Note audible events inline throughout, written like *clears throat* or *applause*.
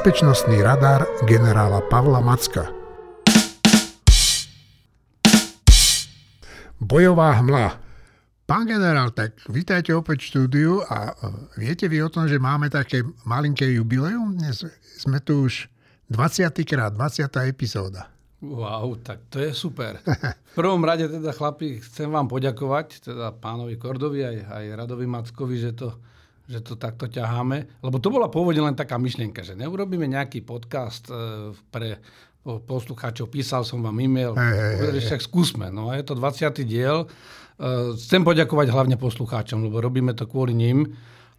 bezpečnostný radar generála Pavla Macka. Bojová hmla. Pán generál, tak vítajte opäť v štúdiu a e, viete vy o tom, že máme také malinké jubileum? Dnes sme tu už 20. krát, 20. epizóda. Wow, tak to je super. V prvom rade teda chlapi, chcem vám poďakovať, teda pánovi Kordovi aj, aj Radovi Mackovi, že to že to takto ťaháme. Lebo to bola pôvodne len taká myšlienka, že neurobíme nejaký podcast e, pre poslucháčov. Písal som vám e-mail, hey, hey, však skúsme. No a je to 20. diel. E, chcem poďakovať hlavne poslucháčom, lebo robíme to kvôli ním.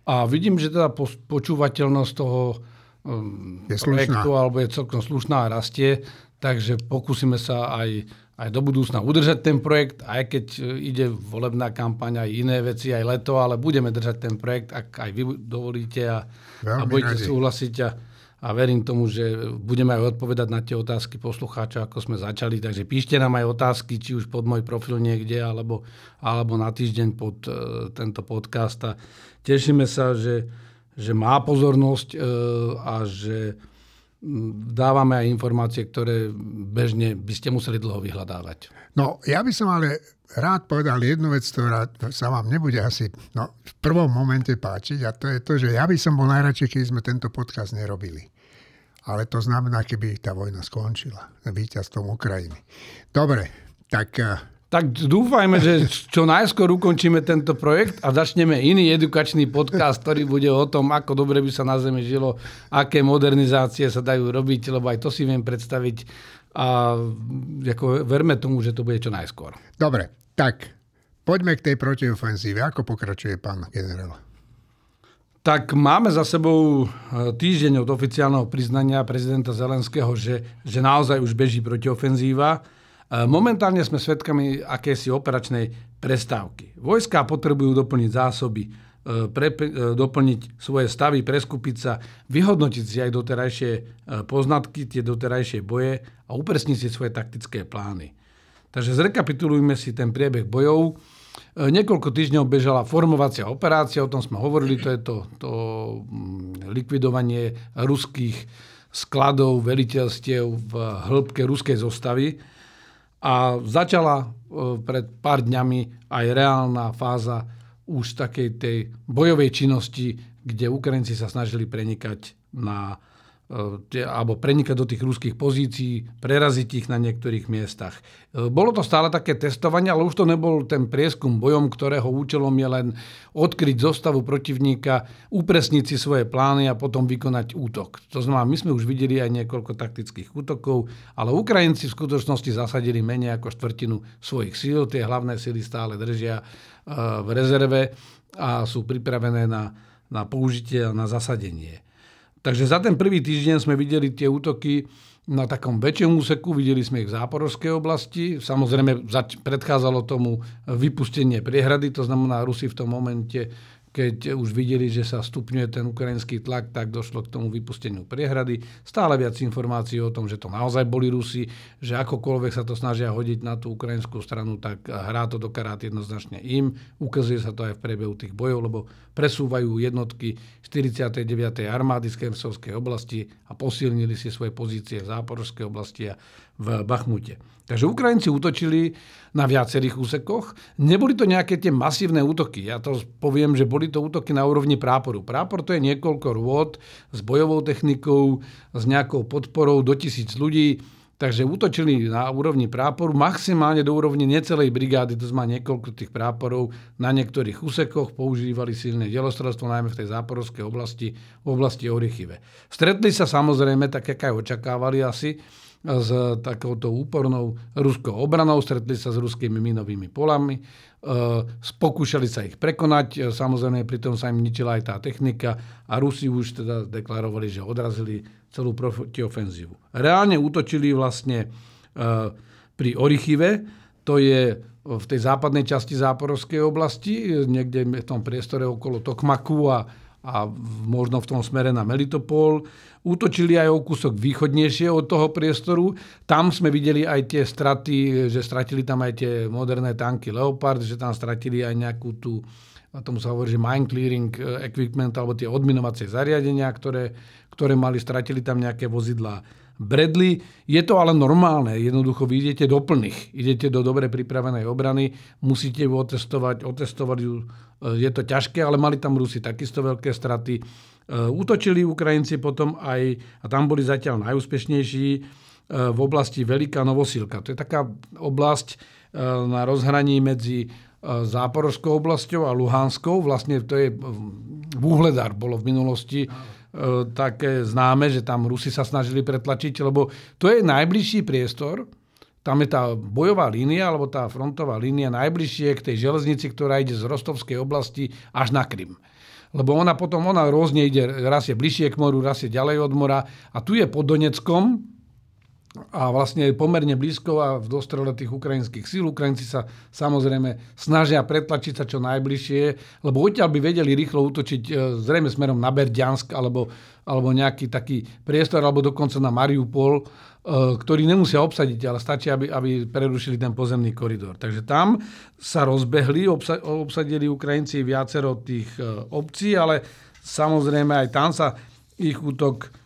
A vidím, že teda počúvateľnosť toho je projektu slušná. alebo je celkom slušná a rastie. Takže pokúsime sa aj aj do budúcna udržať ten projekt, aj keď e, ide volebná kampaň, aj iné veci, aj leto, ale budeme držať ten projekt, ak aj vy dovolíte a, a budete radi. súhlasiť. A, a verím tomu, že budeme aj odpovedať na tie otázky poslucháča, ako sme začali. Takže píšte nám aj otázky, či už pod môj profil niekde, alebo, alebo na týždeň pod uh, tento podcast. A tešíme sa, že, že má pozornosť uh, a že dávame aj informácie, ktoré bežne by ste museli dlho vyhľadávať. No, ja by som ale rád povedal jednu vec, ktorá sa vám nebude asi no, v prvom momente páčiť a to je to, že ja by som bol najradšej, keď sme tento podcast nerobili. Ale to znamená, keby tá vojna skončila víťazstvom Ukrajiny. Dobre, tak eh, tak dúfajme, že čo najskôr ukončíme tento projekt a začneme iný edukačný podcast, ktorý bude o tom, ako dobre by sa na Zemi žilo, aké modernizácie sa dajú robiť, lebo aj to si viem predstaviť a ako verme tomu, že to bude čo najskôr. Dobre, tak poďme k tej protiofenzíve. Ako pokračuje pán generál? Tak máme za sebou e, týždeň od oficiálneho priznania prezidenta Zelenského, že, že naozaj už beží protiofenzíva. Momentálne sme svedkami akési operačnej prestávky. Vojská potrebujú doplniť zásoby, e, pre, e, doplniť svoje stavy, preskupiť sa, vyhodnotiť si aj doterajšie e, poznatky, tie doterajšie boje a upresniť si svoje taktické plány. Takže zrekapitulujme si ten priebeh bojov. Niekoľko týždňov bežala formovacia operácia, o tom sme hovorili, to je to, to mm, likvidovanie ruských skladov, veliteľstiev v hĺbke ruskej zostavy. A začala e, pred pár dňami aj reálna fáza už takej tej bojovej činnosti, kde Ukrajinci sa snažili prenikať na alebo prenikať do tých ruských pozícií, preraziť ich na niektorých miestach. E, bolo to stále také testovanie, ale už to nebol ten prieskum bojom, ktorého účelom je len odkryť zostavu protivníka, upresniť si svoje plány a potom vykonať útok. To znamená, my sme už videli aj niekoľko taktických útokov, ale Ukrajinci v skutočnosti zasadili menej ako štvrtinu svojich síl. Tie hlavné síly stále držia e, v rezerve a sú pripravené na, na použitie a na zasadenie. Takže za ten prvý týždeň sme videli tie útoky na takom väčšom úseku, videli sme ich v záporovskej oblasti. Samozrejme, predchádzalo tomu vypustenie priehrady, to znamená, Rusi v tom momente keď už videli, že sa stupňuje ten ukrajinský tlak, tak došlo k tomu vypusteniu priehrady. Stále viac informácií o tom, že to naozaj boli Rusi, že akokoľvek sa to snažia hodiť na tú ukrajinskú stranu, tak hrá to do karát jednoznačne im. Ukazuje sa to aj v priebehu tých bojov, lebo presúvajú jednotky 49. armády z Kersovskej oblasti a posilnili si svoje pozície v Záporovskej oblasti a v Bachmute. Takže Ukrajinci útočili na viacerých úsekoch. Neboli to nejaké tie masívne útoky. Ja to poviem, že boli to útoky na úrovni práporu. Prápor to je niekoľko rôd s bojovou technikou, s nejakou podporou do tisíc ľudí. Takže útočili na úrovni práporu, maximálne do úrovni necelej brigády, to znamená niekoľko tých práporov na niektorých úsekoch, používali silné delostrelstvo, najmä v tej záporovskej oblasti, v oblasti Orichyve. Stretli sa samozrejme, tak ako aj očakávali asi, s takouto úpornou ruskou obranou, stretli sa s ruskými minovými polami, e, pokúšali sa ich prekonať, e, samozrejme pritom sa im ničila aj tá technika a Rusi už teda deklarovali, že odrazili celú protiofenzívu. Reálne útočili vlastne e, pri Orichyve, to je v tej západnej časti záporovskej oblasti, niekde v tom priestore okolo Tokmaku a a možno v tom smere na Melitopol. Útočili aj o kúsok východnejšie od toho priestoru. Tam sme videli aj tie straty, že stratili tam aj tie moderné tanky Leopard, že tam stratili aj nejakú tú tomu sa hovorí, že mine clearing equipment, alebo tie odminovacie zariadenia, ktoré, ktoré mali, stratili tam nejaké vozidlá. Bradley, je to ale normálne, jednoducho vy idete do plných, idete do dobre pripravenej obrany, musíte ju otestovať, otestovať ju, je to ťažké, ale mali tam Rusi takisto veľké straty. Útočili Ukrajinci potom aj, a tam boli zatiaľ najúspešnejší, v oblasti Veľká Novosilka. To je taká oblasť na rozhraní medzi E, Záporovskou oblasťou a Luhanskou. Vlastne to je Vúhledár bolo v minulosti e, také známe, že tam Rusi sa snažili pretlačiť, lebo to je najbližší priestor, tam je tá bojová línia, alebo tá frontová línia najbližšie k tej železnici, ktorá ide z Rostovskej oblasti až na Krym. Lebo ona potom, ona rôzne ide, raz je bližšie k moru, raz je ďalej od mora. A tu je pod Doneckom, a vlastne pomerne blízko a v dostrele tých ukrajinských síl. Ukrajinci sa samozrejme snažia pretlačiť sa čo najbližšie, lebo odtiaľ by vedeli rýchlo útočiť e, zrejme smerom na Berďansk alebo, alebo nejaký taký priestor, alebo dokonca na Mariupol, e, ktorý nemusia obsadiť, ale stačí, aby, aby prerušili ten pozemný koridor. Takže tam sa rozbehli, obsadili Ukrajinci viacero tých e, obcí, ale samozrejme aj tam sa ich útok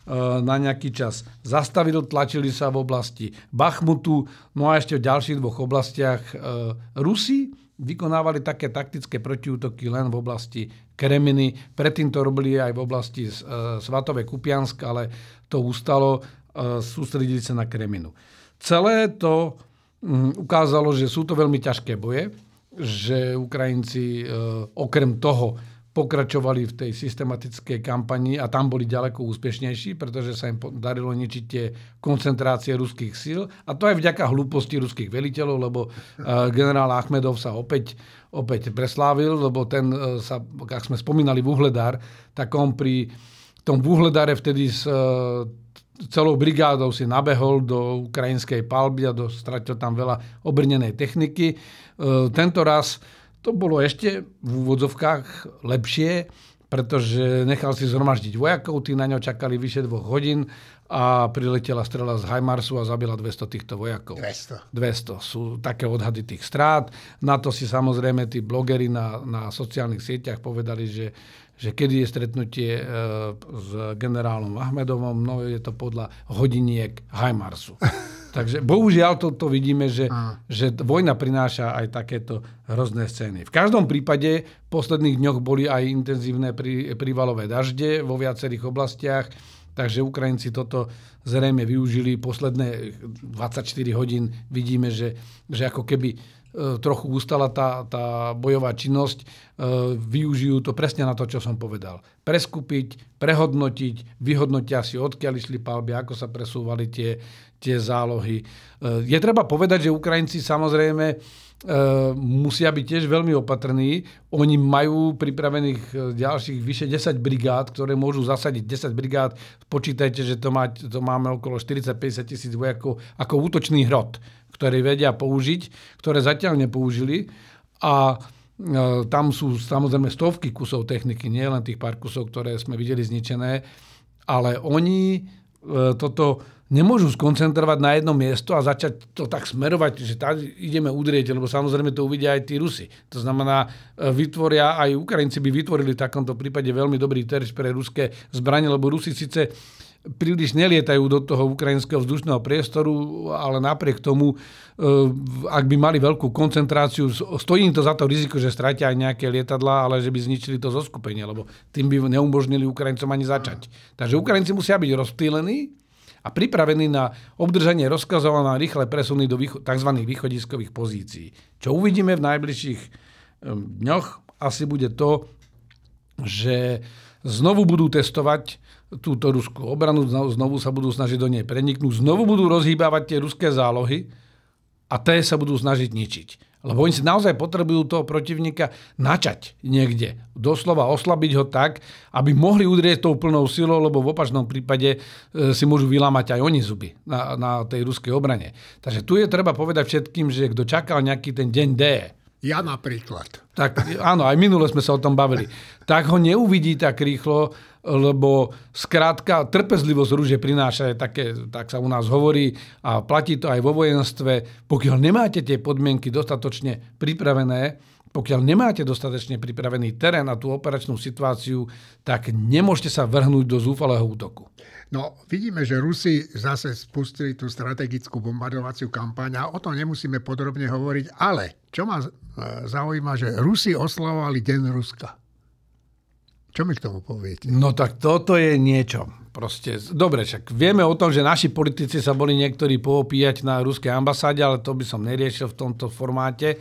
na nejaký čas zastavil, tlačili sa v oblasti Bachmutu, no a ešte v ďalších dvoch oblastiach eh, Rusi vykonávali také taktické protiútoky len v oblasti Kreminy. Predtým to robili aj v oblasti eh, Svatové Kupiansk, ale to ustalo, sústredili sa na Kreminu. Celé to hm, ukázalo, že sú to veľmi ťažké boje, že Ukrajinci okrem toho, pokračovali v tej systematickej kampani a tam boli ďaleko úspešnejší, pretože sa im darilo ničiť tie koncentrácie ruských síl. A to aj vďaka hlúposti ruských veliteľov, lebo uh, generál Achmedov sa opäť, opäť preslávil, lebo ten uh, sa, ak sme spomínali Vuhledár, tak on pri tom Vuhledáre vtedy s uh, celou brigádou si nabehol do ukrajinskej palby a do, stratil tam veľa obrnenej techniky. Tento raz to bolo ešte v úvodzovkách lepšie, pretože nechal si zhromaždiť vojakov, tí na ňo čakali vyše dvoch hodín a priletela strela z Hajmarsu a zabila 200 týchto vojakov. 200. 200 sú také odhady tých strát. Na to si samozrejme tí blogeri na, na sociálnych sieťach povedali, že, že kedy je stretnutie e, s generálom Ahmedovom, no je to podľa hodiniek Hajmarsu. *laughs* Takže bohužiaľ to, to vidíme, že, že vojna prináša aj takéto hrozné scény. V každom prípade v posledných dňoch boli aj intenzívne pri, prívalové dažde vo viacerých oblastiach, takže Ukrajinci toto zrejme využili. Posledné 24 hodín vidíme, že, že ako keby E, trochu ustala tá, tá bojová činnosť, e, využijú to presne na to, čo som povedal. Preskupiť, prehodnotiť, vyhodnotia si, odkiaľ išli palby, ako sa presúvali tie, tie zálohy. E, je treba povedať, že Ukrajinci samozrejme musia byť tiež veľmi opatrní. Oni majú pripravených ďalších vyše 10 brigád, ktoré môžu zasadiť 10 brigád. Počítajte, že to, má, to máme okolo 40-50 tisíc vojakov ako útočný hrot ktoré vedia použiť, ktoré zatiaľ nepoužili. A e, tam sú samozrejme stovky kusov techniky, nie len tých pár kusov, ktoré sme videli zničené, ale oni e, toto nemôžu skoncentrovať na jedno miesto a začať to tak smerovať, že tak ideme udrieť, lebo samozrejme to uvidia aj tí Rusi. To znamená, e, vytvoria, aj Ukrajinci by vytvorili v takomto prípade veľmi dobrý terč pre ruské zbranie, lebo Rusi síce príliš nelietajú do toho ukrajinského vzdušného priestoru, ale napriek tomu, e, ak by mali veľkú koncentráciu, stojí im to za to riziko, že stratia aj nejaké lietadla, ale že by zničili to zoskupenie, lebo tým by neumožnili Ukrajincom ani začať. Takže Ukrajinci musia byť rozptýlení a pripravení na obdržanie rozkazov a na rýchle presuny do tzv. východiskových pozícií. Čo uvidíme v najbližších dňoch, asi bude to, že znovu budú testovať túto ruskú obranu, znovu sa budú snažiť do nej preniknúť, znovu budú rozhýbávať tie ruské zálohy a tie sa budú snažiť ničiť. Lebo oni si naozaj potrebujú toho protivníka načať niekde. Doslova oslabiť ho tak, aby mohli udrieť tou plnou silou, lebo v opačnom prípade e, si môžu vylámať aj oni zuby na, na tej ruskej obrane. Takže tu je treba povedať všetkým, že kto čakal nejaký ten deň D, ja napríklad. Tak áno, aj minule sme sa o tom bavili. Tak ho neuvidí tak rýchlo, lebo skrátka trpezlivosť rúže prináša také, tak sa u nás hovorí a platí to aj vo vojenstve. Pokiaľ nemáte tie podmienky dostatočne pripravené, pokiaľ nemáte dostatečne pripravený terén a tú operačnú situáciu, tak nemôžete sa vrhnúť do zúfalého útoku. No, vidíme, že Rusi zase spustili tú strategickú bombardovaciu kampaň a o tom nemusíme podrobne hovoriť, ale čo ma e, zaujíma, že Rusi oslavovali Deň Ruska. Čo mi k tomu poviete? No tak toto je niečo. Proste, dobre, však vieme o tom, že naši politici sa boli niektorí poopíjať na ruskej ambasáde, ale to by som neriešil v tomto formáte.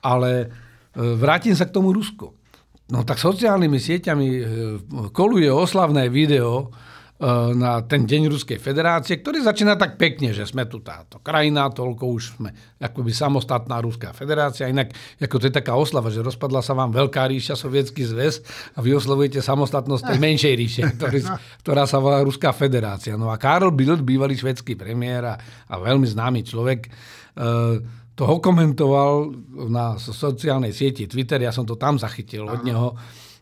Ale e, vrátim sa k tomu Rusku. No tak sociálnymi sieťami e, koluje oslavné video, na ten deň Ruskej federácie, ktorý začína tak pekne, že sme tu táto krajina, toľko už sme akoby samostatná Ruská federácia. Inak ako to je taká oslava, že rozpadla sa vám veľká ríša, sovietský zväz a vy oslavujete samostatnosť tej menšej ríše, *laughs* ktorý, ktorá sa volá Ruská federácia. No a Karl Bildt, bývalý švedský premiér a, a veľmi známy človek, e, to komentoval na sociálnej sieti Twitter, ja som to tam zachytil od neho,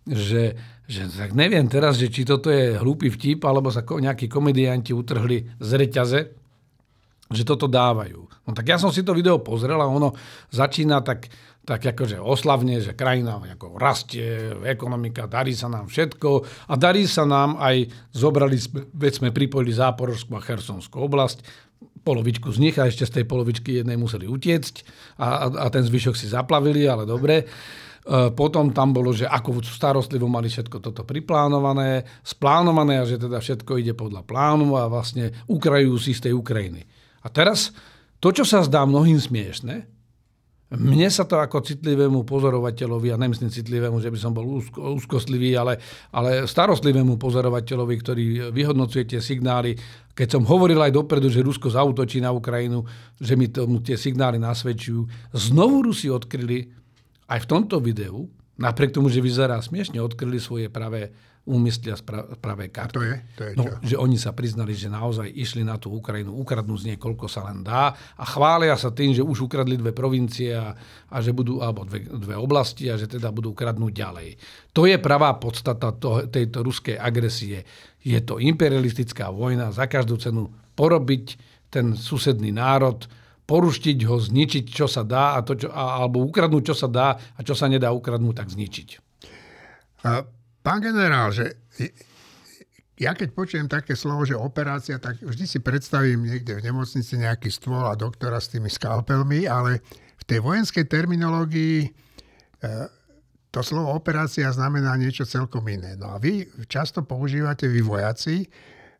že že tak neviem teraz, že či toto je hlúpy vtip, alebo sa nejakí komedianti utrhli z reťaze, že toto dávajú. No tak ja som si to video pozrel a ono začína tak, tak akože oslavne, že krajina ako rastie, ekonomika, darí sa nám všetko a darí sa nám aj, zobrali, veď sme pripojili Záporovskú a Chersonskú oblasť, polovičku z nich a ešte z tej polovičky jednej museli utiecť a, a, a ten zvyšok si zaplavili, ale dobre. E, potom tam bolo, že ako starostlivo mali všetko toto priplánované, splánované a že teda všetko ide podľa plánu a vlastne ukrajujú si z tej Ukrajiny. A teraz to, čo sa zdá mnohým smiešne, mne sa to ako citlivému pozorovateľovi, a nemyslím citlivému, že by som bol úzko, úzkostlivý, ale, ale starostlivému pozorovateľovi, ktorý vyhodnocuje tie signály, keď som hovoril aj dopredu, že Rusko zautočí na Ukrajinu, že mi tomu tie signály nasvedčujú, znovu Rusi odkryli, aj v tomto videu, napriek tomu, že vyzerá smiešne, odkryli svoje pravé úmysly a pravé karty. To je, to je no, že oni sa priznali, že naozaj išli na tú Ukrajinu, ukradnú z nej koľko sa len dá a chvália sa tým, že už ukradli dve provincie a, a že budú, alebo dve, dve oblasti a že teda budú ukradnúť ďalej. To je pravá podstata to, tejto ruskej agresie. Je to imperialistická vojna, za každú cenu porobiť ten susedný národ, poruštiť ho, zničiť, čo sa dá, a to, čo, a, alebo ukradnúť, čo sa dá a čo sa nedá ukradnúť, tak zničiť. A, pán generál, že ja keď počujem také slovo, že operácia, tak vždy si predstavím niekde v nemocnici nejaký stôl a doktora s tými skalpelmi, ale v tej vojenskej terminológii e, to slovo operácia znamená niečo celkom iné. No a vy často používate, vy vojaci,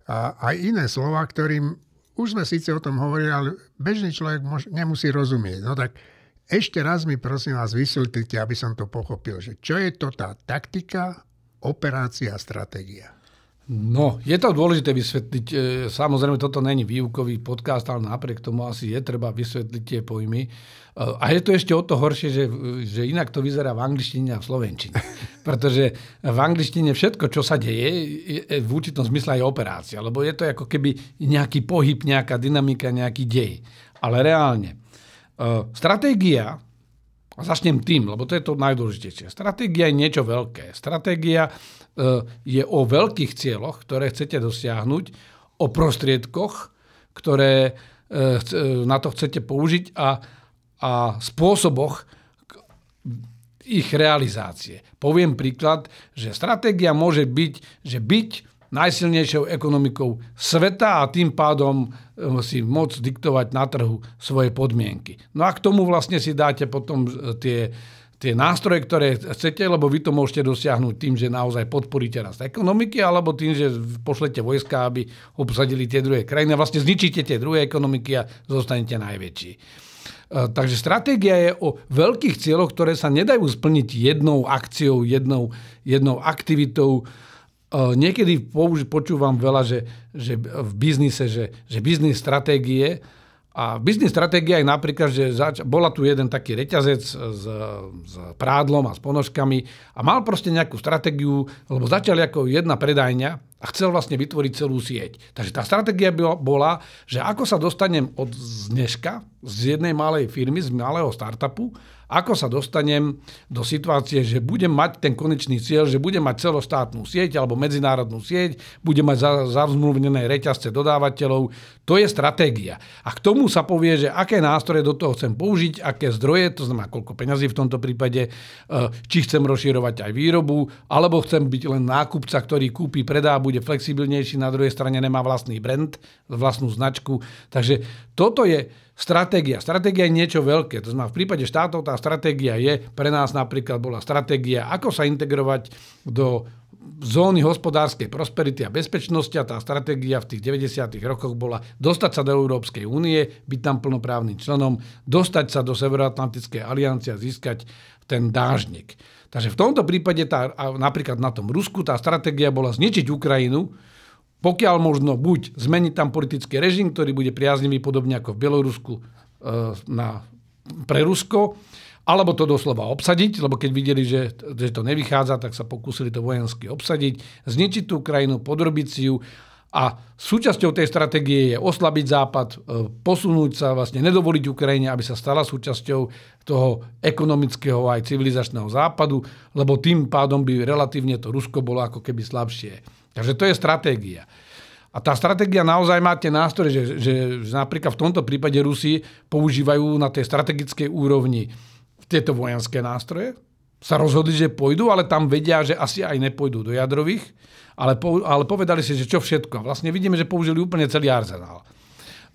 a aj iné slova, ktorým už sme síce o tom hovorili, ale bežný človek mož, nemusí rozumieť. No tak ešte raz mi prosím vás vysvetlite, aby som to pochopil, že čo je to tá taktika, operácia, stratégia. No, je to dôležité vysvetliť. E, samozrejme, toto není výukový podcast, ale napriek tomu asi je treba vysvetliť tie pojmy. E, a je to ešte o to horšie, že, že inak to vyzerá v angličtine a v slovenčine. *laughs* Pretože v angličtine všetko, čo sa deje, je v určitom zmysle aj operácia. Lebo je to ako keby nejaký pohyb, nejaká dynamika, nejaký dej. Ale reálne. E, stratégia a začnem tým, lebo to je to najdôležitejšie. Stratégia je niečo veľké. Stratégia je o veľkých cieľoch, ktoré chcete dosiahnuť, o prostriedkoch, ktoré e, na to chcete použiť a, a spôsoboch ich realizácie. Poviem príklad, že stratégia môže byť, že byť najsilnejšou ekonomikou sveta a tým pádom si môcť diktovať na trhu svoje podmienky. No a k tomu vlastne si dáte potom tie, tie nástroje, ktoré chcete, lebo vy to môžete dosiahnuť tým, že naozaj podporíte rast ekonomiky, alebo tým, že pošlete vojska, aby obsadili tie druhé krajiny a vlastne zničíte tie druhé ekonomiky a zostanete najväčší. Eh, takže stratégia je o veľkých cieľoch, ktoré sa nedajú splniť jednou akciou, jednou, jednou aktivitou, niekedy počúvam veľa, že, že v biznise, že, že biznis stratégie a biznis stratégia je napríklad, že zač- bola tu jeden taký reťazec s, s prádlom a s ponožkami a mal proste nejakú stratégiu, lebo začali ako jedna predajňa a chcel vlastne vytvoriť celú sieť. Takže tá stratégia bola, že ako sa dostanem od dneška z jednej malej firmy, z malého startupu ako sa dostanem do situácie, že budem mať ten konečný cieľ, že budem mať celoštátnu sieť alebo medzinárodnú sieť, budem mať zavzmluvnené reťazce dodávateľov. To je stratégia. A k tomu sa povie, že aké nástroje do toho chcem použiť, aké zdroje, to znamená koľko peňazí v tomto prípade, e, či chcem rozširovať aj výrobu, alebo chcem byť len nákupca, ktorý kúpi, predá, bude flexibilnejší, na druhej strane nemá vlastný brand, vlastnú značku. Takže toto je stratégia. Stratégia je niečo veľké. To znamená, v prípade štátov tá stratégia je, pre nás napríklad bola stratégia, ako sa integrovať do zóny hospodárskej prosperity a bezpečnosti a tá stratégia v tých 90. rokoch bola dostať sa do Európskej únie, byť tam plnoprávnym členom, dostať sa do Severoatlantickej aliancie a získať ten dážnik. Takže v tomto prípade tá, napríklad na tom Rusku tá stratégia bola zničiť Ukrajinu, pokiaľ možno buď zmeniť tam politický režim, ktorý bude priaznivý podobne ako v Bielorusku e, na, pre Rusko, alebo to doslova obsadiť, lebo keď videli, že, že to nevychádza, tak sa pokúsili to vojensky obsadiť, zničiť tú krajinu, podrobiť ju a súčasťou tej stratégie je oslabiť Západ, e, posunúť sa, vlastne nedovoliť Ukrajine, aby sa stala súčasťou toho ekonomického aj civilizačného západu, lebo tým pádom by relatívne to Rusko bolo ako keby slabšie. Takže to je stratégia. A tá stratégia naozaj má tie nástroje, že, že, že napríklad v tomto prípade Rusi používajú na tej strategickej úrovni tieto vojenské nástroje. Sa rozhodli, že pôjdu, ale tam vedia, že asi aj nepôjdu do jadrových, ale, po, ale povedali si, že čo všetko. Vlastne vidíme, že použili úplne celý arzenál.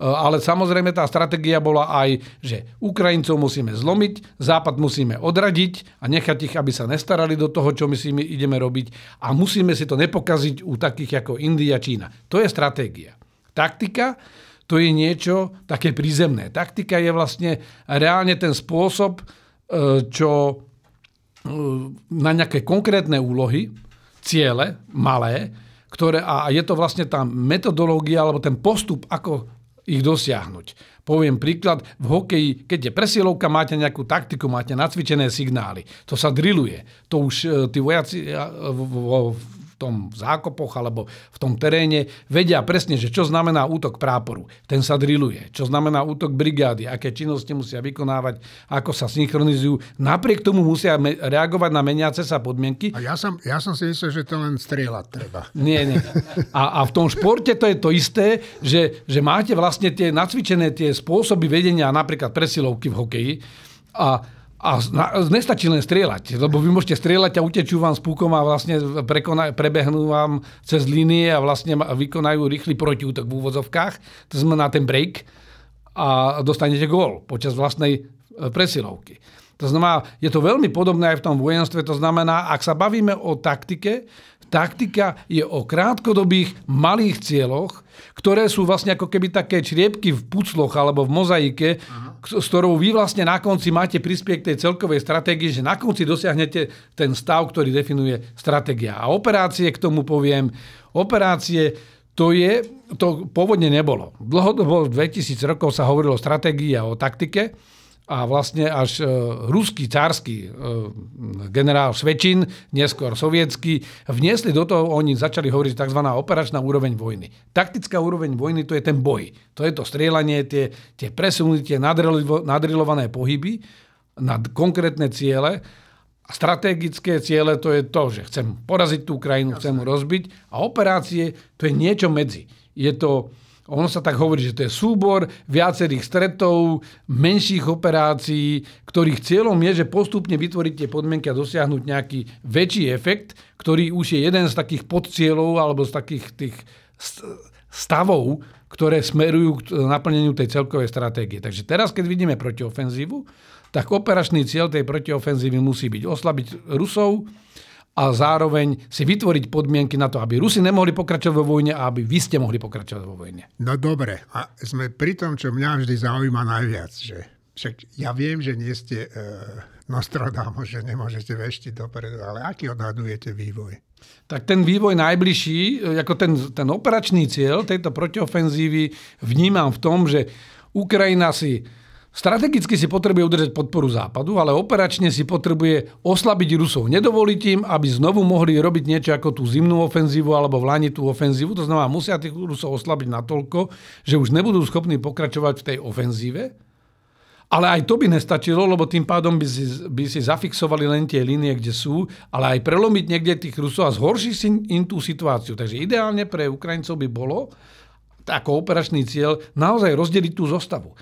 Eh, ale samozrejme tá stratégia bola aj, že Ukrajincov musíme zlomiť, Západ musíme odradiť a nechať ich, aby sa nestarali do toho, čo my si my ideme robiť a musíme si to nepokaziť u takých ako India, Čína. To je stratégia. Taktika to je niečo také prízemné. Taktika je vlastne reálne ten spôsob, eh, čo eh, na nejaké konkrétne úlohy, ciele, malé, ktoré, a je to vlastne tá metodológia alebo ten postup, ako ich dosiahnuť. Poviem príklad, v hokeji, keď je presilovka, máte nejakú taktiku, máte nacvičené signály. To sa drilluje. To už e, tí vojaci e, tom zákopoch alebo v tom teréne vedia presne, že čo znamená útok práporu. Ten sa drilluje. Čo znamená útok brigády, aké činnosti musia vykonávať, ako sa synchronizujú. Napriek tomu musia reagovať na meniace sa podmienky. A ja som, ja som si myslel, že to len strieľať treba. Nie, nie. A, a v tom športe to je to isté, že, že máte vlastne tie nacvičené tie spôsoby vedenia, napríklad presilovky v hokeji. A a nestačí len strieľať, lebo vy môžete strieľať a utečú vám s púkom a vlastne prekonaj, prebehnú vám cez línie a vlastne vykonajú rýchly protiútok v úvozovkách, to znamená ten break a dostanete gól počas vlastnej e, presilovky. To znamená, je to veľmi podobné aj v tom vojenstve, to znamená, ak sa bavíme o taktike, taktika je o krátkodobých malých cieľoch, ktoré sú vlastne ako keby také čriepky v pucloch alebo v mozaike, Aha s ktorou vy vlastne na konci máte prispieť k tej celkovej stratégii, že na konci dosiahnete ten stav, ktorý definuje stratégia. A operácie, k tomu poviem, operácie to je, to pôvodne nebolo. Dlhodobo 2000 rokov sa hovorilo o stratégii a o taktike, a vlastne až e, ruský cársky e, generál Svečin, neskôr sovietský, vniesli do toho, oni začali hovoriť tzv. operačná úroveň vojny. Taktická úroveň vojny to je ten boj. To je to strieľanie, tie, tie presunutie, nadrilované pohyby na konkrétne ciele. A strategické ciele to je to, že chcem poraziť tú krajinu, chcem ju rozbiť. A operácie to je niečo medzi. Je to ono sa tak hovorí, že to je súbor viacerých stretov, menších operácií, ktorých cieľom je, že postupne vytvoriť podmienky a dosiahnuť nejaký väčší efekt, ktorý už je jeden z takých podcieľov alebo z takých tých stavov, ktoré smerujú k naplneniu tej celkovej stratégie. Takže teraz, keď vidíme protiofenzívu, tak operačný cieľ tej protiofenzívy musí byť oslabiť Rusov, a zároveň si vytvoriť podmienky na to, aby Rusi nemohli pokračovať vo vojne a aby vy ste mohli pokračovať vo vojne. No dobre, a sme pri tom, čo mňa vždy zaujíma najviac, že však ja viem, že nie ste e, Nostradamus, že nemôžete veštiť dopredu, ale aký odhadujete vývoj? Tak ten vývoj najbližší, e, ako ten, ten operačný cieľ tejto protiofenzívy vnímam v tom, že Ukrajina si Strategicky si potrebuje udržať podporu Západu, ale operačne si potrebuje oslabiť Rusov. Nedovoliť im, aby znovu mohli robiť niečo ako tú zimnú ofenzívu alebo vláni tú ofenzívu. To znamená, musia tých Rusov oslabiť natoľko, že už nebudú schopní pokračovať v tej ofenzíve. Ale aj to by nestačilo, lebo tým pádom by si, by si zafixovali len tie línie, kde sú, ale aj prelomiť niekde tých Rusov a zhoršiť si im tú situáciu. Takže ideálne pre Ukrajincov by bolo, ako operačný cieľ, naozaj rozdeliť tú zostavu.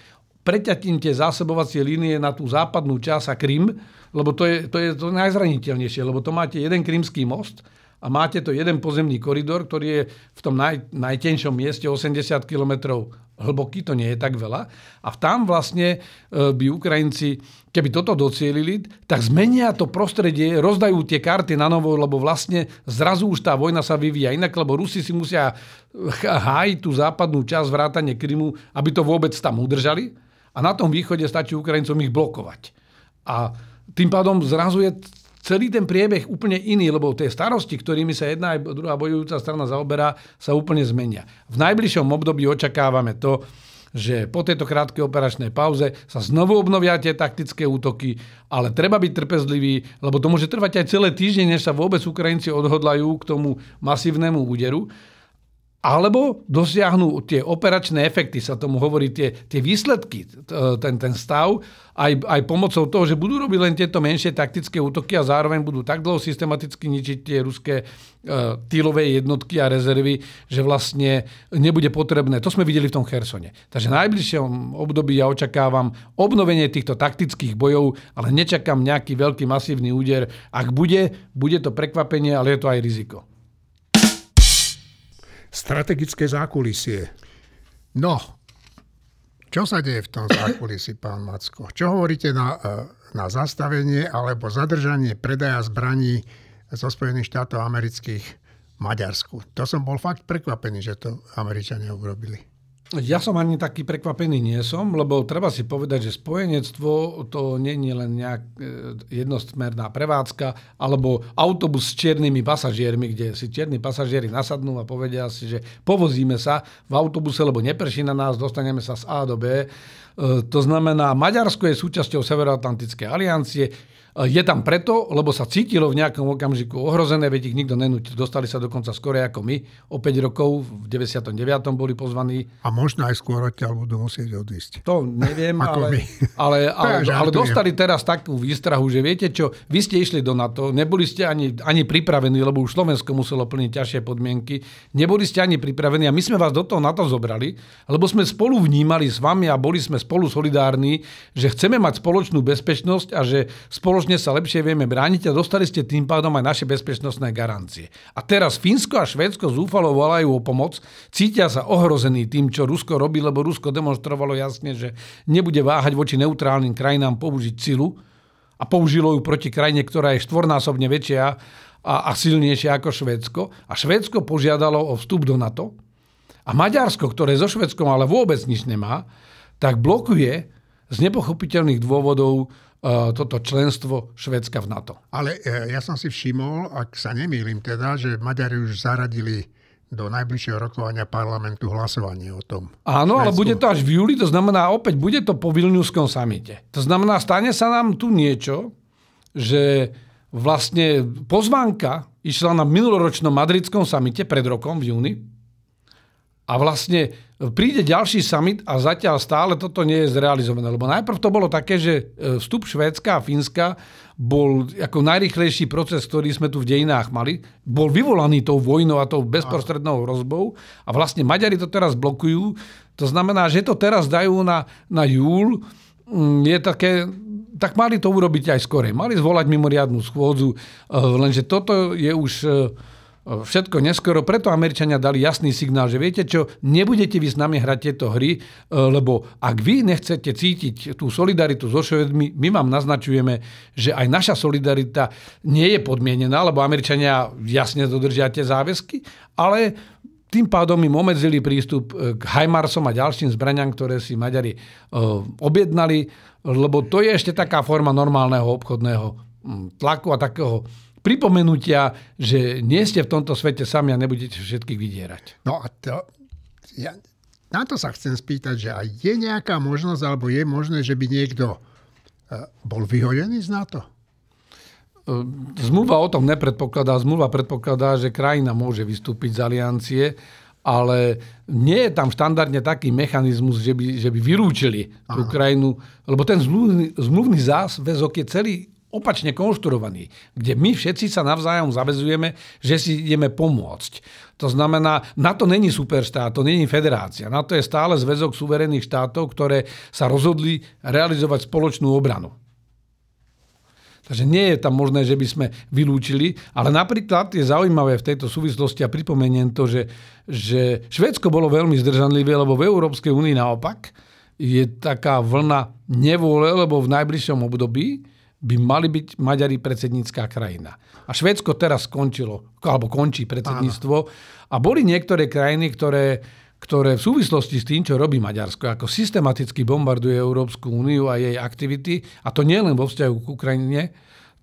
Tie zásobovacie línie na tú západnú časť a Krym, lebo to je, to je to najzraniteľnejšie, lebo to máte jeden krymský most, a máte to jeden pozemný koridor, ktorý je v tom naj, najtenšom mieste 80 km hlboký, to nie je tak veľa. A tam vlastne e, by Ukrajinci, keby toto docielili, tak zmenia to prostredie, rozdajú tie karty na novo, lebo vlastne zrazu už tá vojna sa vyvíja inak, lebo Rusi si musia hájiť tú západnú časť vrátane Krymu, aby to vôbec tam udržali. A na tom východe stačí Ukrajincom ich blokovať. A tým pádom zrazu je celý ten priebeh úplne iný, lebo tie starosti, ktorými sa jedna aj druhá bojujúca strana zaoberá, sa úplne zmenia. V najbližšom období očakávame to, že po tejto krátkej operačnej pauze sa znovu obnovia tie taktické útoky, ale treba byť trpezlivý, lebo to môže trvať aj celé týždne, než sa vôbec Ukrajinci odhodlajú k tomu masívnemu úderu alebo dosiahnu tie operačné efekty, sa tomu hovorí, tie, tie výsledky, ten, ten stav, aj, aj pomocou toho, že budú robiť len tieto menšie taktické útoky a zároveň budú tak dlho systematicky ničiť tie ruské uh, týlové jednotky a rezervy, že vlastne nebude potrebné. To sme videli v tom Chersone. Takže v najbližšom období ja očakávam obnovenie týchto taktických bojov, ale nečakám nejaký veľký masívny úder. Ak bude, bude to prekvapenie, ale je to aj riziko strategické zákulisie. No, čo sa deje v tom zákulisí, pán Macko? Čo hovoríte na, e, na zastavenie alebo zadržanie predaja zbraní zo Spojených štátov amerických Maďarsku? To som bol fakt prekvapený, že to Američania urobili. Ja som ani taký prekvapený nie som, lebo treba si povedať, že spojenectvo to nie je len nejak e, jednosmerná prevádzka alebo autobus s čiernymi pasažiermi, kde si čierni pasažieri nasadnú a povedia si, že povozíme sa v autobuse, lebo neprší na nás, dostaneme sa z A do B. E, to znamená, Maďarsko je súčasťou Severoatlantickej aliancie, je tam preto, lebo sa cítilo v nejakom okamžiku ohrozené, veď ich nikto nenútil. Dostali sa dokonca skore ako my. O 5 rokov, v 99. boli pozvaní. A možno aj skôr odtiaľ budú musieť odísť. To neviem, ale, ale, ale, ale dostali teraz takú výstrahu, že viete čo, vy ste išli do NATO, neboli ste ani, ani pripravení, lebo už Slovensko muselo plniť ťažšie podmienky, neboli ste ani pripravení a my sme vás do toho NATO zobrali, lebo sme spolu vnímali s vami a boli sme spolu solidárni, že chceme mať spoločnú bezpečnosť a že spoločne spoločne sa lepšie vieme brániť a dostali ste tým pádom aj naše bezpečnostné garancie. A teraz Fínsko a Švédsko zúfalo volajú o pomoc, cítia sa ohrození tým, čo Rusko robí, lebo Rusko demonstrovalo jasne, že nebude váhať voči neutrálnym krajinám použiť silu a použilo ju proti krajine, ktorá je štvornásobne väčšia a, a silnejšia ako Švédsko. A Švédsko požiadalo o vstup do NATO. A Maďarsko, ktoré so Švédskom ale vôbec nič nemá, tak blokuje z nepochopiteľných dôvodov toto členstvo Švedska v NATO. Ale e, ja som si všimol, ak sa nemýlim teda, že Maďari už zaradili do najbližšieho rokovania parlamentu hlasovanie o tom. Áno, ale bude to až v júli, to znamená opäť bude to po Vilniuskom samite. To znamená, stane sa nám tu niečo, že vlastne pozvánka išla na minuloročnom madridskom samite pred rokom v júni, a vlastne príde ďalší summit a zatiaľ stále toto nie je zrealizované. Lebo najprv to bolo také, že e, vstup Švédska a Fínska bol ako najrychlejší proces, ktorý sme tu v dejinách mali. Bol vyvolaný tou vojnou a tou bezprostrednou hrozbou a vlastne Maďari to teraz blokujú. To znamená, že to teraz dajú na, na júl. Mm, je také, tak mali to urobiť aj skore. Mali zvolať mimoriadnú schôdzu, e, lenže toto je už e, všetko neskoro, preto Američania dali jasný signál, že viete čo, nebudete vy s nami hrať tieto hry, e, lebo ak vy nechcete cítiť tú solidaritu so Švedmi, my vám naznačujeme, že aj naša solidarita nie je podmienená, lebo Američania jasne dodržia tie záväzky, ale tým pádom im omedzili prístup e, k Heimarsom a ďalším zbraniam, ktoré si Maďari e, objednali, lebo to je ešte taká forma normálneho obchodného tlaku a takého pripomenutia, že nie ste v tomto svete sami a nebudete všetkých vydierať. No a to, ja, na to sa chcem spýtať, že aj je nejaká možnosť, alebo je možné, že by niekto uh, bol vyhodený z NATO? E, zmluva o tom nepredpokladá. Zmluva predpokladá, že krajina môže vystúpiť z aliancie, ale nie je tam štandardne taký mechanizmus, že by, že by vylúčili tú krajinu, lebo ten zmluvný, zmluvný záväzok je celý opačne konštruovaný, kde my všetci sa navzájom zavezujeme, že si ideme pomôcť. To znamená, na to není superštát, to není federácia. Na to je stále zväzok suverénnych štátov, ktoré sa rozhodli realizovať spoločnú obranu. Takže nie je tam možné, že by sme vylúčili, ale napríklad je zaujímavé v tejto súvislosti a pripomeniem to, že, že Švedsko bolo veľmi zdržanlivé, lebo v Európskej únii naopak je taká vlna nevôle, lebo v najbližšom období by mali byť Maďari predsednícká krajina. A Švedsko teraz skončilo, alebo končí predsedníctvo. A boli niektoré krajiny, ktoré ktoré v súvislosti s tým, čo robí Maďarsko, ako systematicky bombarduje Európsku úniu a jej aktivity, a to nie len vo vzťahu k Ukrajine,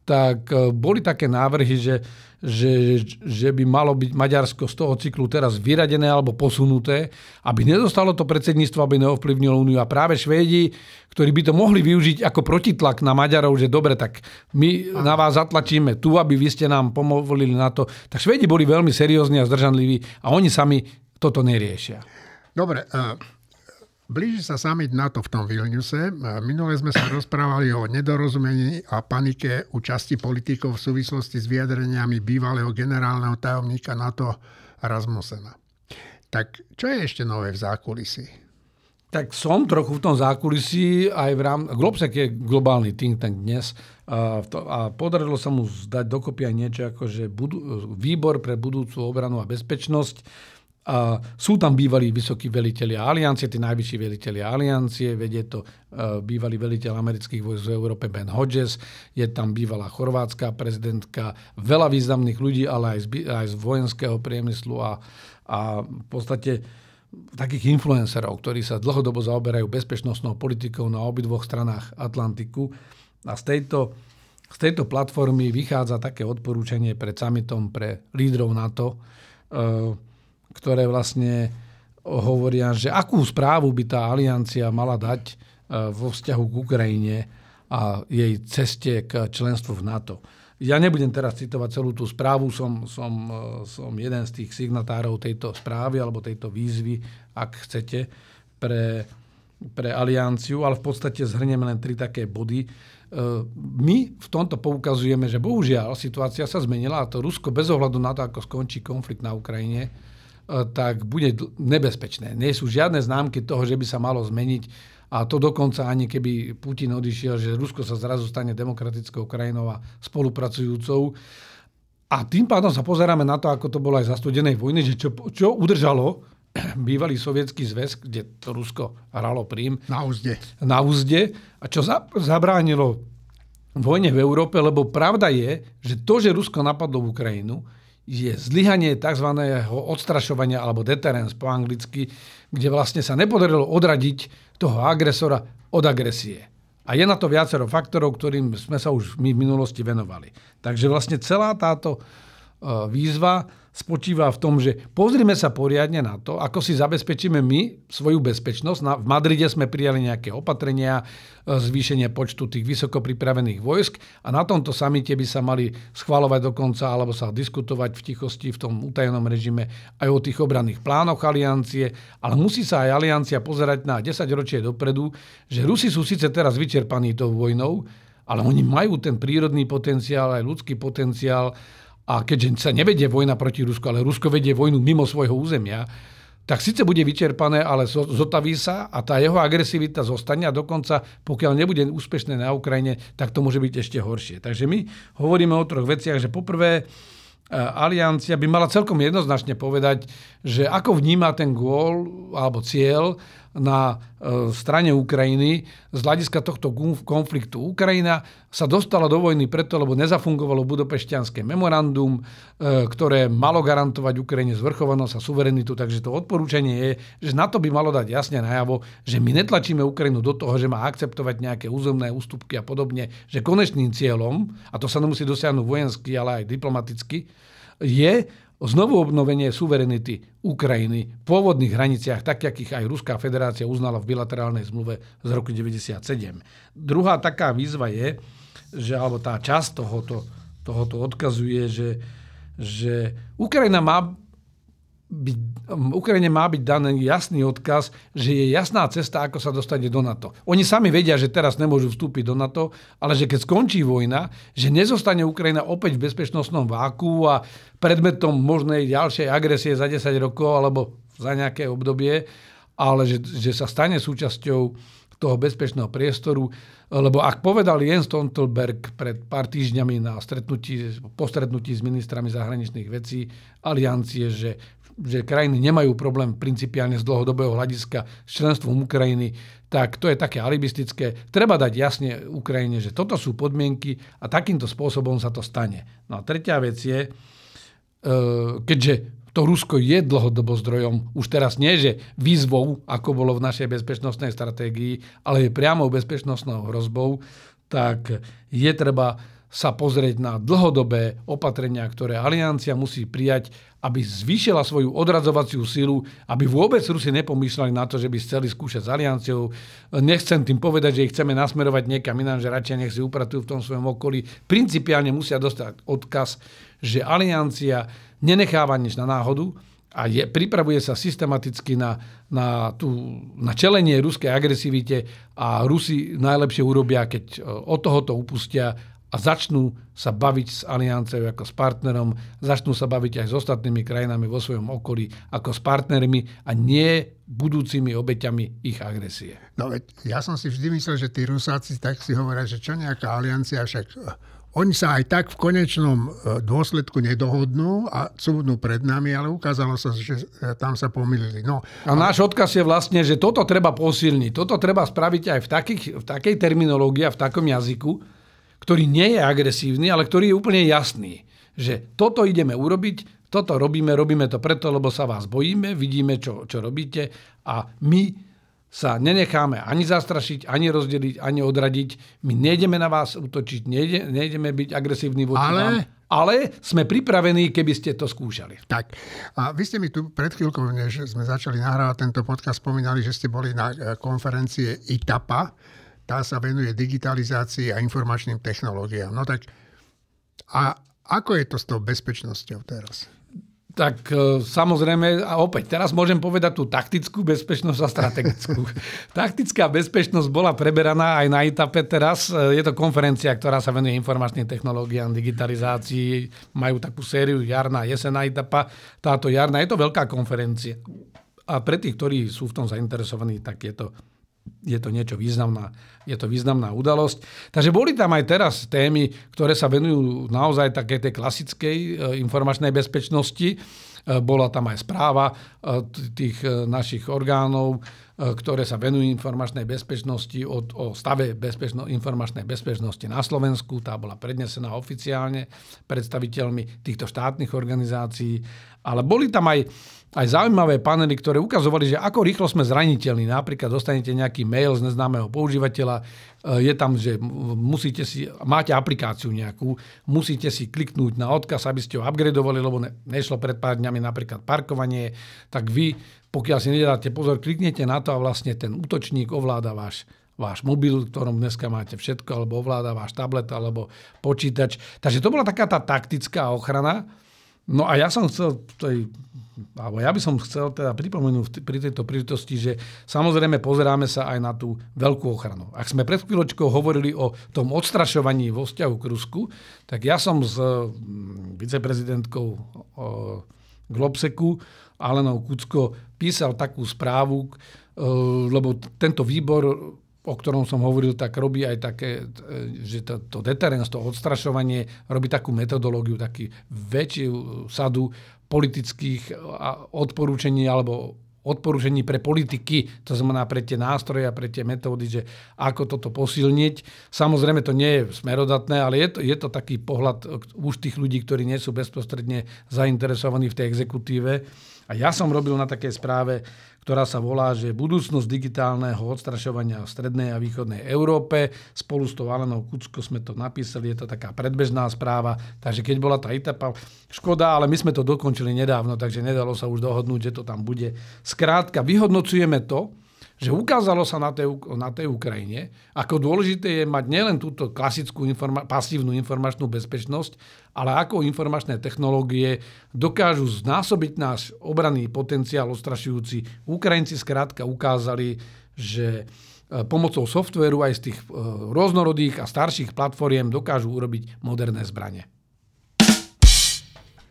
tak e, boli také návrhy, že, že, že by malo byť Maďarsko z toho cyklu teraz vyradené alebo posunuté, aby nedostalo to predsedníctvo, aby neovplyvnilo úniu. A práve Švédi, ktorí by to mohli využiť ako protitlak na Maďarov, že dobre, tak my na vás zatlačíme tu, aby vy ste nám pomohli na to. Tak Švédi boli veľmi seriózni a zdržanliví a oni sami toto neriešia. Dobre, blíži sa summit NATO v tom Vilniuse. Minule sme sa rozprávali o nedorozumení a panike u časti politikov v súvislosti s vyjadreniami bývalého generálneho tajomníka NATO Rasmusena. Tak čo je ešte nové v zákulisí? Tak som trochu v tom zákulisí aj v rám... Globsek je globálny think tank dnes a podarilo sa mu zdať dokopy aj niečo ako, že budu, výbor pre budúcu obranu a bezpečnosť a sú tam bývalí vysokí veliteľi aliancie, tí najvyšší veliteľi aliancie, vedie to uh, bývalý veliteľ amerických vojsk v Európe Ben Hodges, je tam bývalá chorvátska prezidentka, veľa významných ľudí, ale aj z, aj z vojenského priemyslu a, a v podstate takých influencerov, ktorí sa dlhodobo zaoberajú bezpečnostnou politikou na obidvoch stranách Atlantiku. A z tejto, z tejto platformy vychádza také odporúčanie pred summitom pre lídrov NATO, uh, ktoré vlastne hovoria, že akú správu by tá aliancia mala dať e, vo vzťahu k Ukrajine a jej ceste k členstvu v NATO. Ja nebudem teraz citovať celú tú správu, som, som, e, som jeden z tých signatárov tejto správy alebo tejto výzvy, ak chcete, pre, pre alianciu, ale v podstate zhrnieme len tri také body. E, my v tomto poukazujeme, že bohužiaľ situácia sa zmenila a to Rusko bez ohľadu na to, ako skončí konflikt na Ukrajine, tak bude nebezpečné. Nie sú žiadne známky toho, že by sa malo zmeniť a to dokonca ani keby Putin odišiel, že Rusko sa zrazu stane demokratickou krajinou a spolupracujúcou. A tým pádom sa pozeráme na to, ako to bolo aj za studenej vojny, že čo, čo udržalo *clears throat* bývalý sovietský zväz, kde to Rusko hralo prím. Na úzde. Na úzde. A čo za, zabránilo vojne v Európe, lebo pravda je, že to, že Rusko napadlo v Ukrajinu, je zlyhanie tzv. odstrašovania alebo deterrence po anglicky, kde vlastne sa nepodarilo odradiť toho agresora od agresie. A je na to viacero faktorov, ktorým sme sa už my v minulosti venovali. Takže vlastne celá táto výzva spočíva v tom, že pozrime sa poriadne na to, ako si zabezpečíme my svoju bezpečnosť. V Madride sme prijali nejaké opatrenia, e, zvýšenie počtu tých vysoko pripravených vojsk a na tomto samite by sa mali schvalovať dokonca alebo sa diskutovať v tichosti v tom utajenom režime aj o tých obranných plánoch aliancie, ale musí sa aj aliancia pozerať na 10 ročie dopredu, že Rusi sú síce teraz vyčerpaní tou vojnou, ale oni majú ten prírodný potenciál, aj ľudský potenciál a keďže sa nevedie vojna proti Rusku, ale Rusko vedie vojnu mimo svojho územia, tak síce bude vyčerpané, ale zotaví sa a tá jeho agresivita zostane a dokonca, pokiaľ nebude úspešné na Ukrajine, tak to môže byť ešte horšie. Takže my hovoríme o troch veciach, že poprvé aliancia by mala celkom jednoznačne povedať, že ako vníma ten gól alebo cieľ na e, strane Ukrajiny z hľadiska tohto konfliktu. Ukrajina sa dostala do vojny preto, lebo nezafungovalo budopešťanské memorandum, e, ktoré malo garantovať Ukrajine zvrchovanosť a suverenitu. Takže to odporúčanie je, že na to by malo dať jasne najavo, že my netlačíme Ukrajinu do toho, že má akceptovať nejaké územné ústupky a podobne, že konečným cieľom, a to sa nemusí dosiahnuť vojensky, ale aj diplomaticky, je znovu obnovenie suverenity Ukrajiny v pôvodných hraniciach, tak, akých aj Ruská federácia uznala v bilaterálnej zmluve z roku 1997. Druhá taká výzva je, že, alebo tá časť tohoto, tohoto odkazuje, že, že Ukrajina má byť, Ukrajine má byť daný jasný odkaz, že je jasná cesta, ako sa dostane do NATO. Oni sami vedia, že teraz nemôžu vstúpiť do NATO, ale že keď skončí vojna, že nezostane Ukrajina opäť v bezpečnostnom váku a predmetom možnej ďalšej agresie za 10 rokov alebo za nejaké obdobie, ale že, že sa stane súčasťou toho bezpečného priestoru, lebo ak povedal Jens Stoltenberg pred pár týždňami na stretnutí, po stretnutí s ministrami zahraničných vecí aliancie, že, že krajiny nemajú problém principiálne z dlhodobého hľadiska s členstvom Ukrajiny, tak to je také alibistické. Treba dať jasne Ukrajine, že toto sú podmienky a takýmto spôsobom sa to stane. No a tretia vec je, e, keďže to Rusko je dlhodobo zdrojom, už teraz nie, že výzvou, ako bolo v našej bezpečnostnej stratégii, ale je priamou bezpečnostnou hrozbou, tak je treba sa pozrieť na dlhodobé opatrenia, ktoré aliancia musí prijať, aby zvýšila svoju odradzovaciu silu, aby vôbec Rusi nepomýšľali na to, že by chceli skúšať s alianciou. Nechcem tým povedať, že ich chceme nasmerovať niekam inám, že radšej nech si upratujú v tom svojom okolí. Principiálne musia dostať odkaz, že aliancia nenecháva nič na náhodu a je, pripravuje sa systematicky na, na, tú, na čelenie ruskej agresivite a Rusi najlepšie urobia, keď e, od tohoto upustia a začnú sa baviť s alianciou ako s partnerom, začnú sa baviť aj s ostatnými krajinami vo svojom okolí ako s partnermi a nie budúcimi obeťami ich agresie. No veď ja som si vždy myslel, že tí Rusáci tak si hovoria, že čo nejaká aliancia, však oni sa aj tak v konečnom e, dôsledku nedohodnú a cúvnú pred nami, ale ukázalo sa, že e, tam sa pomýlili. No, a náš odkaz je vlastne, že toto treba posilniť. Toto treba spraviť aj v, takých, v takej terminológii a v takom jazyku, ktorý nie je agresívny, ale ktorý je úplne jasný. Že toto ideme urobiť, toto robíme, robíme to preto, lebo sa vás bojíme, vidíme, čo, čo robíte a my sa nenecháme ani zastrašiť, ani rozdeliť, ani odradiť. My nejdeme na vás utočiť, nejde, nejdeme byť agresívni voči ale... vám, ale sme pripravení, keby ste to skúšali. Tak. A vy ste mi tu pred chvíľkou, než sme začali nahrávať tento podcast, spomínali, že ste boli na eh, konferencie ITAPA. Tá sa venuje digitalizácii a informačným technológiám. No tak a ako je to s tou bezpečnosťou teraz? Tak e, samozrejme, a opäť, teraz môžem povedať tú taktickú bezpečnosť a strategickú. *laughs* Taktická bezpečnosť bola preberaná aj na ITAPE teraz. E, je to konferencia, ktorá sa venuje informačným technológiám, digitalizácii. Majú takú sériu jarná, jesená ITAPA. Táto jarná, je to veľká konferencia. A pre tých, ktorí sú v tom zainteresovaní, tak je to je to niečo významná, je to významná udalosť. Takže boli tam aj teraz témy, ktoré sa venujú naozaj také tej klasickej e, informačnej bezpečnosti. E, bola tam aj správa e, tých našich orgánov, ktoré sa venujú informačnej bezpečnosti o, o stave bezpečno, informačnej bezpečnosti na Slovensku. Tá bola prednesená oficiálne predstaviteľmi týchto štátnych organizácií. Ale boli tam aj aj zaujímavé panely, ktoré ukazovali, že ako rýchlo sme zraniteľní. Napríklad dostanete nejaký mail z neznámeho používateľa, eh, je tam, že musíte si, máte aplikáciu nejakú, musíte si kliknúť na odkaz, aby ste ho upgradovali, lebo ne, nešlo pred pár dňami napríklad parkovanie, tak vy, pokiaľ si nedáte pozor, kliknete na to a vlastne ten útočník ovláda váš váš mobil, v ktorom dneska máte všetko, alebo ovláda váš tablet, alebo počítač. Takže to bola taká tá taktická ochrana. No a ja som chcel, tej, alebo ja by som chcel teda pripomenúť pri tejto príležitosti, že samozrejme pozeráme sa aj na tú veľkú ochranu. Ak sme pred chvíľočkou hovorili o tom odstrašovaní vo vzťahu k Rusku, tak ja som s mm, viceprezidentkou Globseku Alenou Kucko písal takú správu, lebo tento výbor o ktorom som hovoril, tak robí aj také, že to, to deterrence, to odstrašovanie, robí takú metodológiu, taký väčšiu sadu politických odporúčení alebo odporúčení pre politiky, to znamená pre tie nástroje a pre tie metódy, že ako toto posilniť. Samozrejme to nie je smerodatné, ale je to, je to taký pohľad už tých ľudí, ktorí nie sú bezprostredne zainteresovaní v tej exekutíve. A ja som robil na takej správe ktorá sa volá, že budúcnosť digitálneho odstrašovania v strednej a východnej Európe. Spolu s tou Alenou Kucko sme to napísali, je to taká predbežná správa, takže keď bola tá etapa, škoda, ale my sme to dokončili nedávno, takže nedalo sa už dohodnúť, že to tam bude. Skrátka, vyhodnocujeme to, že ukázalo sa na tej, na tej Ukrajine, ako dôležité je mať nielen túto klasickú informa- pasívnu informačnú bezpečnosť, ale ako informačné technológie dokážu znásobiť náš obranný potenciál ostrašujúci. Ukrajinci skrátka ukázali, že e, pomocou softvéru aj z tých e, rôznorodých a starších platformiem dokážu urobiť moderné zbranie.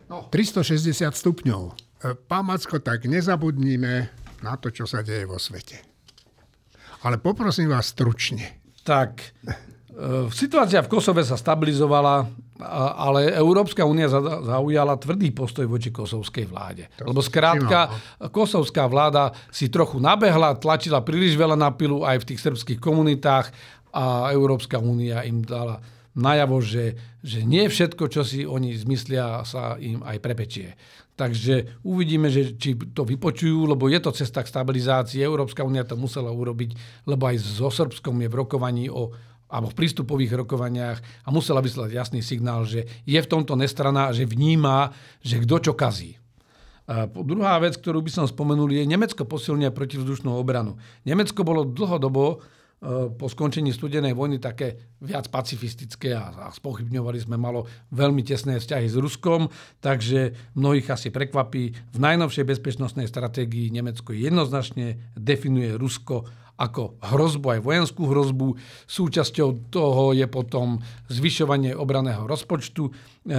No. 360 stupňov. E, pán Macko, tak nezabudníme na to, čo sa deje vo svete. Ale poprosím vás stručne. Tak, e, situácia v Kosove sa stabilizovala, ale Európska únia zaujala tvrdý postoj voči kosovskej vláde. To Lebo skrátka, kosovská vláda si trochu nabehla, tlačila príliš veľa na pilu aj v tých srbských komunitách a Európska únia im dala najavo, že, že nie všetko, čo si oni zmyslia, sa im aj prepečie. Takže uvidíme, že, či to vypočujú, lebo je to cesta k stabilizácii. Európska únia to musela urobiť, lebo aj so Srbskom je v rokovaní o alebo v prístupových rokovaniach a musela vyslať jasný signál, že je v tomto nestraná, že vníma, že kto čo kazí. A druhá vec, ktorú by som spomenul, je Nemecko posilňuje protivzdušnú obranu. Nemecko bolo dlhodobo po skončení studenej vojny také viac pacifistické a, a spochybňovali sme malo veľmi tesné vzťahy s Ruskom, takže mnohých asi prekvapí. V najnovšej bezpečnostnej stratégii Nemecko jednoznačne definuje Rusko ako hrozbu, aj vojenskú hrozbu. Súčasťou toho je potom zvyšovanie obraného rozpočtu e,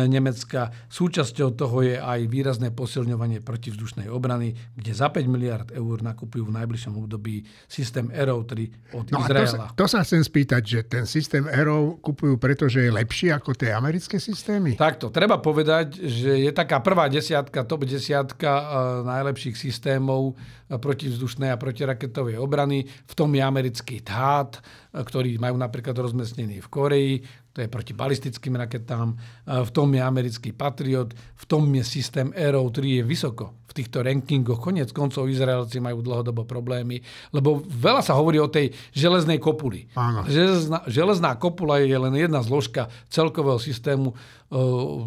Nemecka. Súčasťou toho je aj výrazné posilňovanie protivzdušnej obrany, kde za 5 miliard eur nakupujú v najbližšom období systém Arrow 3 od no Izraela. To, to sa chcem spýtať, že ten systém Arrow kupujú, pretože je lepší ako tie americké systémy? Takto, treba povedať, že je taká prvá desiatka, top desiatka e, najlepších systémov protivzdušnej a protiraketovej obrany. V tom je americký THAAD, ktorý majú napríklad rozmestnený v Koreji, to je proti balistickým raketám. V tom je americký Patriot, v tom je systém Arrow 3 je vysoko v týchto rankingoch. Konec koncov Izraelci majú dlhodobo problémy, lebo veľa sa hovorí o tej železnej kopuli. Áno. Železná, železná kopula je len jedna zložka celkového systému uh,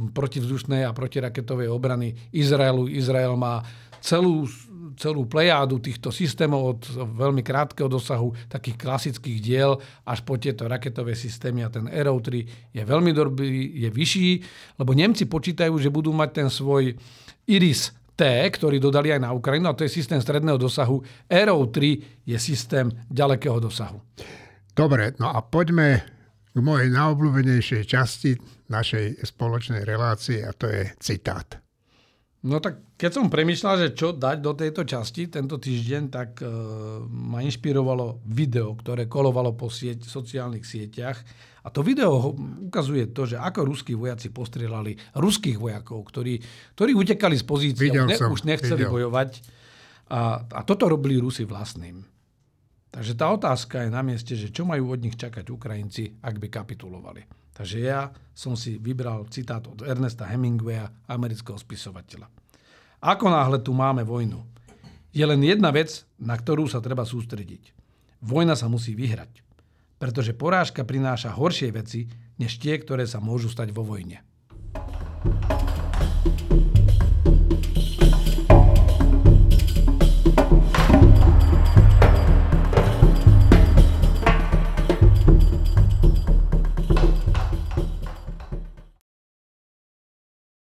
protivzdušnej a protiraketovej obrany Izraelu. Izrael má celú celú plejádu týchto systémov od veľmi krátkeho dosahu, takých klasických diel, až po tieto raketové systémy a ten Arrow 3 je veľmi dobrý, je vyšší, lebo Nemci počítajú, že budú mať ten svoj Iris T, ktorý dodali aj na Ukrajinu, a to je systém stredného dosahu. Arrow 3 je systém ďalekého dosahu. Dobre, no a poďme k mojej najobľúbenejšej časti našej spoločnej relácie a to je citát. No tak keď som premyšľal, že čo dať do tejto časti tento týždeň, tak e, ma inšpirovalo video, ktoré kolovalo po sieť, sociálnych sieťach. A to video ukazuje to, že ako ruskí vojaci postrelali ruských vojakov, ktorí, ktorí utekali z pozície, ne, už nechceli videl. bojovať. A, a toto robili Rusi vlastným. Takže tá otázka je na mieste, že čo majú od nich čakať Ukrajinci, ak by kapitulovali. Takže ja som si vybral citát od Ernesta Hemingwaya, amerického spisovateľa. Ako náhle tu máme vojnu, je len jedna vec, na ktorú sa treba sústrediť. Vojna sa musí vyhrať, pretože porážka prináša horšie veci, než tie, ktoré sa môžu stať vo vojne.